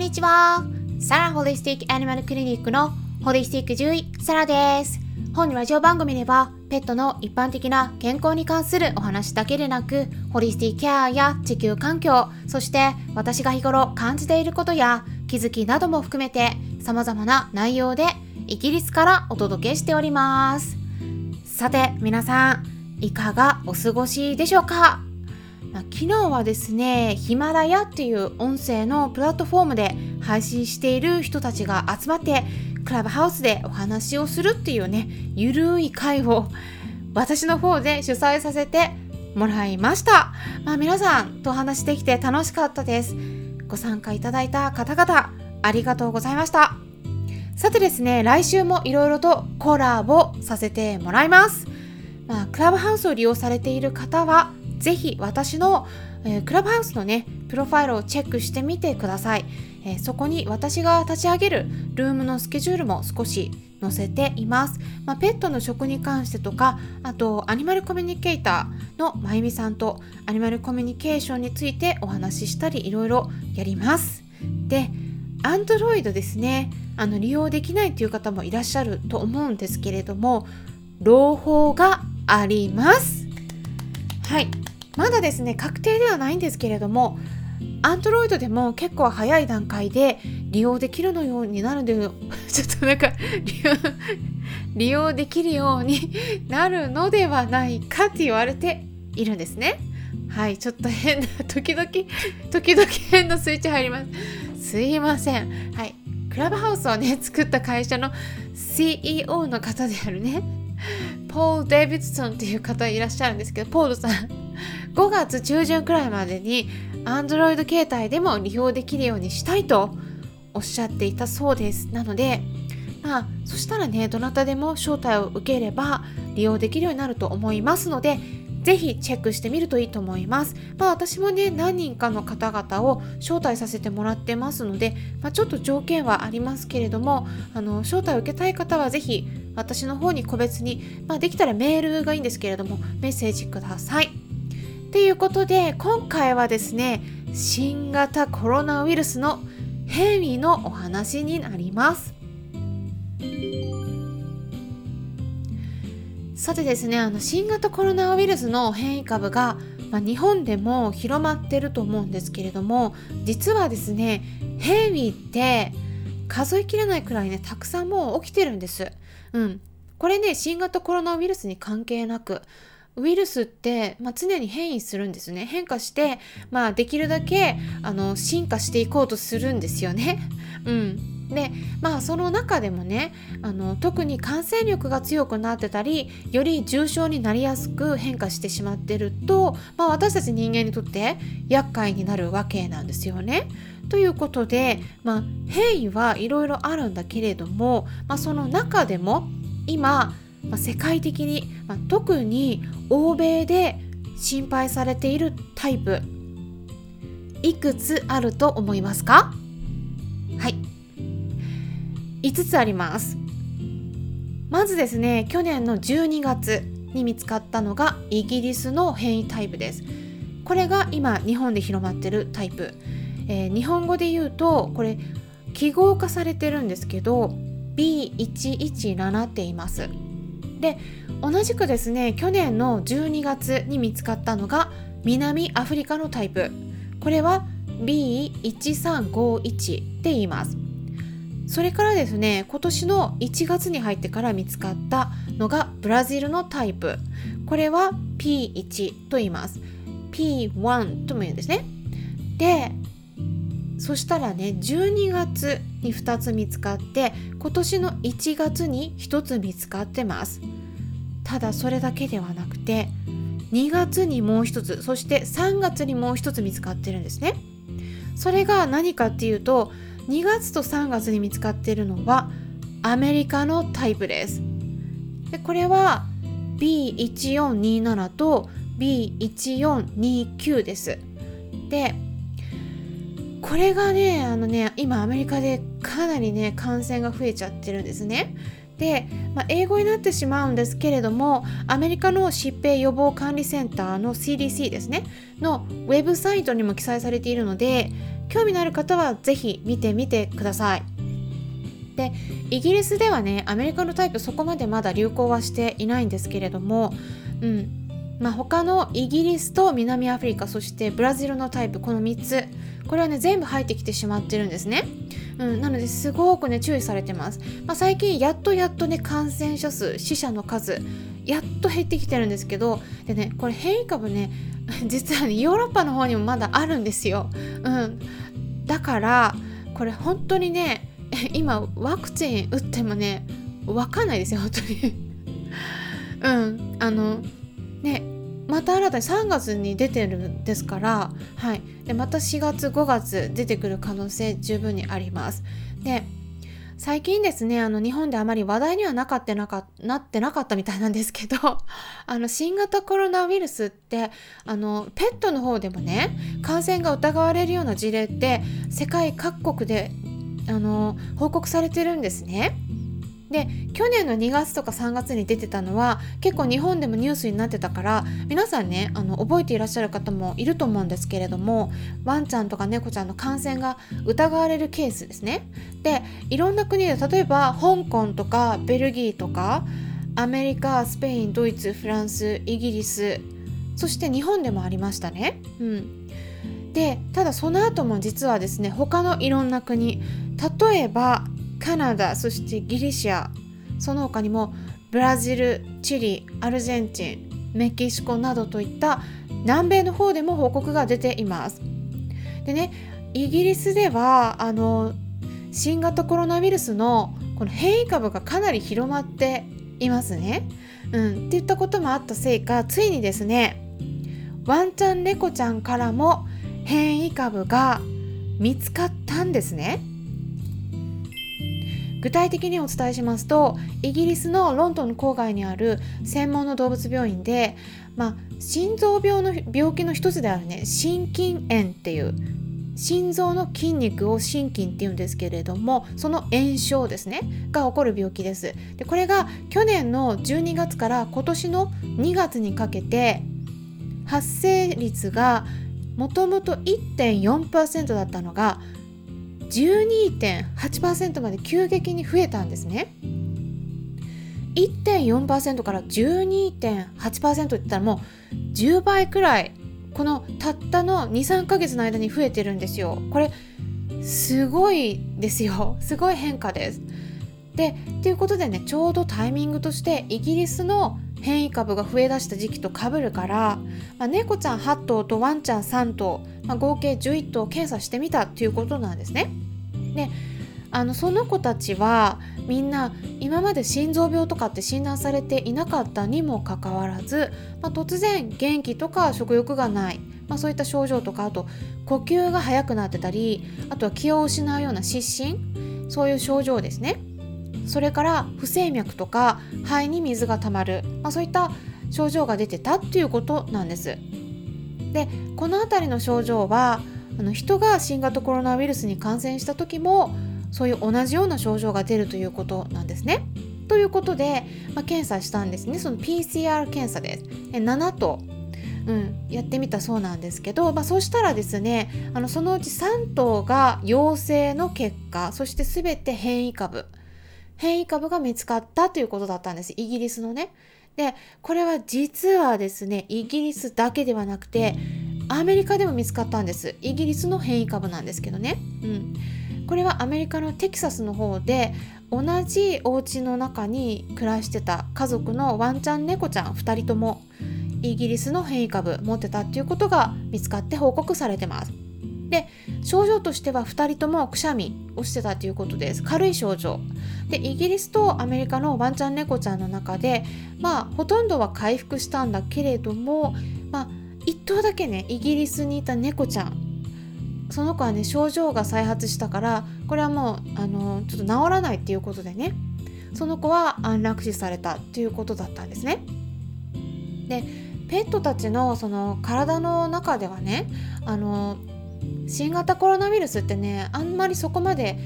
んにちは。サラホリスティックアニマルクリニックのホリスティック獣医、サラです。本ラジオ番組では、ペットの一般的な健康に関するお話だけでなく、ホリスティケアや地球環境、そして私が日頃感じていることや気づきなども含めて様々な内容でイギリスからお届けしております。さて、皆さん、いかがお過ごしでしょうか？昨日はですねヒマラヤっていう音声のプラットフォームで配信している人たちが集まってクラブハウスでお話をするっていうねゆるい会を私の方で主催させてもらいました、まあ、皆さんとお話できて楽しかったです。ご参加いただいた方々ありがとうございました。さてですね来週もいろいろとコラボさせてもらいます、まあ、クラブハウスを利用されている方はぜひ私の、えー、クラブハウスのねプロファイルをチェックしてみてください、えー、そこに私が立ち上げるルームのスケジュールも少し載せています、まあ、ペットの食に関してとかあとアニマルコミュニケーターのまゆみさんとアニマルコミュニケーションについてお話ししたりいろいろやります。で Android ですね。あの利用できないという方もいらっしゃると思うんですけれども朗報があります。はい。まだですね確定ではないんですけれども Android でも結構早い段階で利用できるのようになるで ちょっとなんか利用できるように なるのではないかって言われているんですね。はい、ちょっと変な、時々、時々変なスイッチ入ります。すいません。はい。クラブハウスをね、作った会社の CEO の方であるね、ポール・デイビッドソンっていう方いらっしゃるんですけど、ポールさん、5月中旬くらいまでに Android 携帯でも利用できるようにしたいとおっしゃっていたそうですなのでまあそしたらねどなたでも招待を受ければ利用できるようになると思いますのでぜひチェックしてみるといいと思います。まあ私もね、何人かの方々を招待させてもらってますので、まあ、ちょっと条件はありますけれども、あの招待を受けたい方はぜひ私の方に個別に、まあ、できたらメールがいいんですけれども、メッセージください。ということで今回はですね新型コロナウイルスの変異のお話になりますさてですねあの新型コロナウイルスの変異株が、まあ、日本でも広まってると思うんですけれども実はですね変異って数えきれないくらいねたくさんもう起きてるんです。うん、これね新型コロナウイルスに関係なくウイルスって、まあ、常に変異するんですね変化して、まあ、できるだけあの進化していこうとするんですよね。うんでまあその中でもねあの特に感染力が強くなってたりより重症になりやすく変化してしまってると、まあ、私たち人間にとって厄介になるわけなんですよね。ということで、まあ、変異はいろいろあるんだけれども、まあ、その中でも今まあ、世界的に、まあ、特に欧米で心配されているタイプ。いくつあると思いますか？はい。5つあります。まずですね去年の12月に見つかったのがイギリスの変異タイプです。これが今日本で広まってるタイプ、えー、日本語で言うとこれ記号化されてるんですけど B117 って言います。で同じくですね去年の12月に見つかったのが南アフリカのタイプ。これは B1351 って言います。それからですね今年の1月に入ってから見つかったのがブラジルのタイプ。これは P1 と言います。P1 とも言うんですね。でそしたらね12月に2つ見つかって今年の1月に1つ見つかってます。ただそれだけではなくて2月にもう1つそして3月にもう1つ見つかってるんですね。それが何かっていうと2月と3月に見つかってるのはアメリカのタイプです。でこれは B1427 と B1429 です。でこれがねあのね今アメリカでかなりね感染が増えちゃってるんですね。で、まあ、英語になってしまうんですけれどもアメリカの疾病予防管理センターの CDC ですねのウェブサイトにも記載されているので興味のある方は是非見てみてくださいでイギリスではねアメリカのタイプそこまでまだ流行はしていないんですけれどもうんまあ、他のイギリスと南アフリカそしてブラジルのタイプこの3つ。これはね全部入ってきてしまってるんですね。うん、なのですごくね注意されてます、まあ、最近やっとやっとね感染者数死者の数やっと減ってきてるんですけどでねこれ変異株ね 実はねヨーロッパの方にもまだあるんですよ、うん、だからこれ本当にね 今ワクチン打ってもね分かんないですよ本当に。うんあのねまた新たに3月に出てるんですから、はい、でまた4月5月出てくる可能性十分にあります。で最近ですねあの日本であまり話題にはなかってなかなってなかったみたいなんですけど あの新型コロナウイルスってあのペットの方でもね感染が疑われるような事例って世界各国であの報告されてるんですね。で去年の2月とか3月に出てたのは結構日本でもニュースになってたから皆さんねあの覚えていらっしゃる方もいると思うんですけれどもワンちゃんとか猫ちゃんの感染が疑われるケースですね。でいろんな国で例えば香港とかベルギーとかアメリカスペインドイツフランスイギリスそして日本でもありましたね。うんでただその後も実はですね他のいろんな国例えばカナダそしてギリシャその他にもブラジルチリアルゼンチンメキシコなどといった南米の方でも報告が出ていますでねイギリスではあの新型コロナウイルスのこの変異株がかなり広まっていますね。うん、っていったこともあったせいかついにですねワンちゃん猫ちゃんからも変異株が見つかったんですね。具体的にお伝えしますとイギリスのロンドン郊外にある専門の動物病院で、まあ、心臓病の病気の一つであるね心筋炎っていう心臓の筋肉を心筋っていうんですけれどもその炎症ですねが起こる病気です。でこれが去年の12月から今年の2月にかけて発生率がもともと1.4%だったのが12.8%まで急激に増えたんですね。1.4%から12.8%って言ったらもう10倍くらいこのたったの23ヶ月の間に増えてるんですよ。これすごいですよ。すごい変化です。でということでねちょうどタイミングとしてイギリスの変異株が増えだした時期とかぶるから、まあ、猫ちゃん8頭とワンちゃん3頭、まあ、合計11頭検査してみたっていうことなんですね。であのその子たちはみんな今まで心臓病とかって診断されていなかったにもかかわらず、まあ、突然元気とか食欲がない、まあ、そういった症状とかあと呼吸が速くなってたりあとは気を失うような失神そういう症状ですねそれから不整脈とか肺に水がたまる、まあ、そういった症状が出てたっていうことなんです。でこの辺りの症状はあの人が新型コロナウイルスに感染した時もそういう同じような症状が出るということなんですね。ということで、まあ、検査したんですねその PCR 検査です。7とうん、やってみたそうなんですけど、まあ、そうしたらですねあのそのうち3頭が陽性の結果そして全て変異株変異株が見つかったということだったんです。イギリスのね。でこれは実はですねイギリスだけではなくてアメリカでも見つかったんです。イギリスの変異株なんですけどね、うん、これはアメリカのテキサスの方で同じお家の中に暮らしてた家族のワンちゃん猫ちゃん2人ともイギリスの変異株持ってたっていうことが見つかって報告されてます。で症状としては2人ともくしゃみをしてたということです。軽い症状でイギリスとアメリカのワンちゃん猫ちゃんの中でまあほとんどは回復したんだけれどもまあ1頭だけねイギリスにいた猫ちゃん。その子はね症状が再発したからこれはもうあのちょっと治らないっていうことでね。その子は安楽死されたっていうことだったんですね。でペットたちのその体の中ではねあの新型コロナウイルスってねあんまりそこまで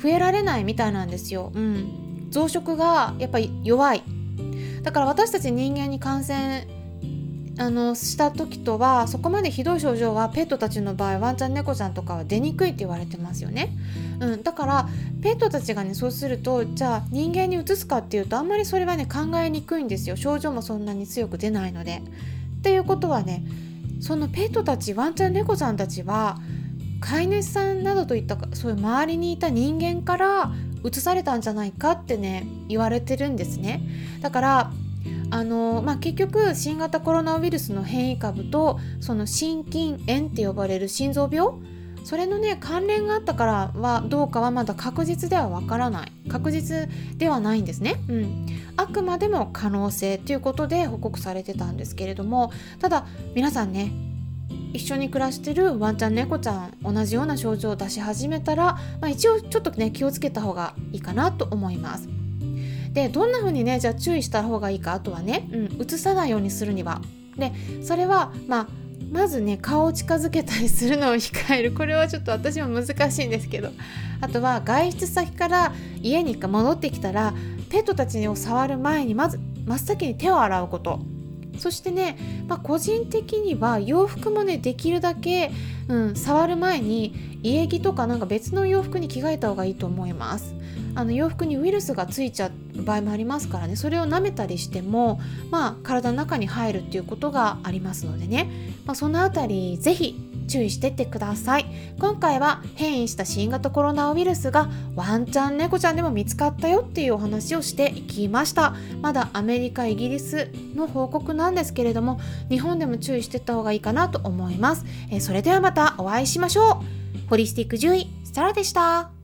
増えられないみたいなんですよ。うん、増殖がやっぱり弱い。だから私たち人間に感染あのした時とはそこまでひどい症状はペットたちの場合ワンちゃん猫ちゃんとかは出にくいって言われてますよね、うん、だからペットたちがねそうするとじゃあ人間にうつすかっていうとあんまりそれはね考えにくいんですよ。症状もそんなに強く出ないので。っていうことはねそのペットたちワンちゃん猫ちゃんたちは飼い主さんなどといったそういう周りにいた人間から移されたんじゃないかってね言われてるんですね。だからあのまあ、結局新型コロナウイルスの変異株とその心筋炎って呼ばれる心臓病それのね関連があったからはどうかはまだ確実ではわからない。確実ではないんですね、うん、あくまでも可能性ということで報告されてたんですけれどもただ皆さんね一緒に暮らしてるワンちゃん猫ちゃん同じような症状を出し始めたら、まあ、一応ちょっとね気をつけた方がいいかなと思います。でどんな風にねじゃあ注意した方がいいかあとはね、うん、移さないようにするには。でそれはまあまずね顔を近づけたりするのを控える。これはちょっと私も難しいんですけど。あとは外出先から家に戻ってきたらペットたちを触る前にまず真っ先に手を洗うこと。そしてね、まあ、個人的には洋服もねできるだけ、うん、触る前に家着とかなんか別の洋服に着替えた方がいいと思います。あの洋服にウイルスがついちゃう場合もありますからね。それを舐めたりしてもまあ体の中に入るっていうことがありますのでね、まあ、その辺り是非注意してってください。今回は変異した新型コロナウイルスがワンちゃん猫ちゃんでも見つかったよっていうお話をしていきました。まだアメリカイギリスの報告なんですけれども日本でも注意してった方がいいかなと思います、えそれではまたお会いしましょう。ホリスティック獣医サラでした。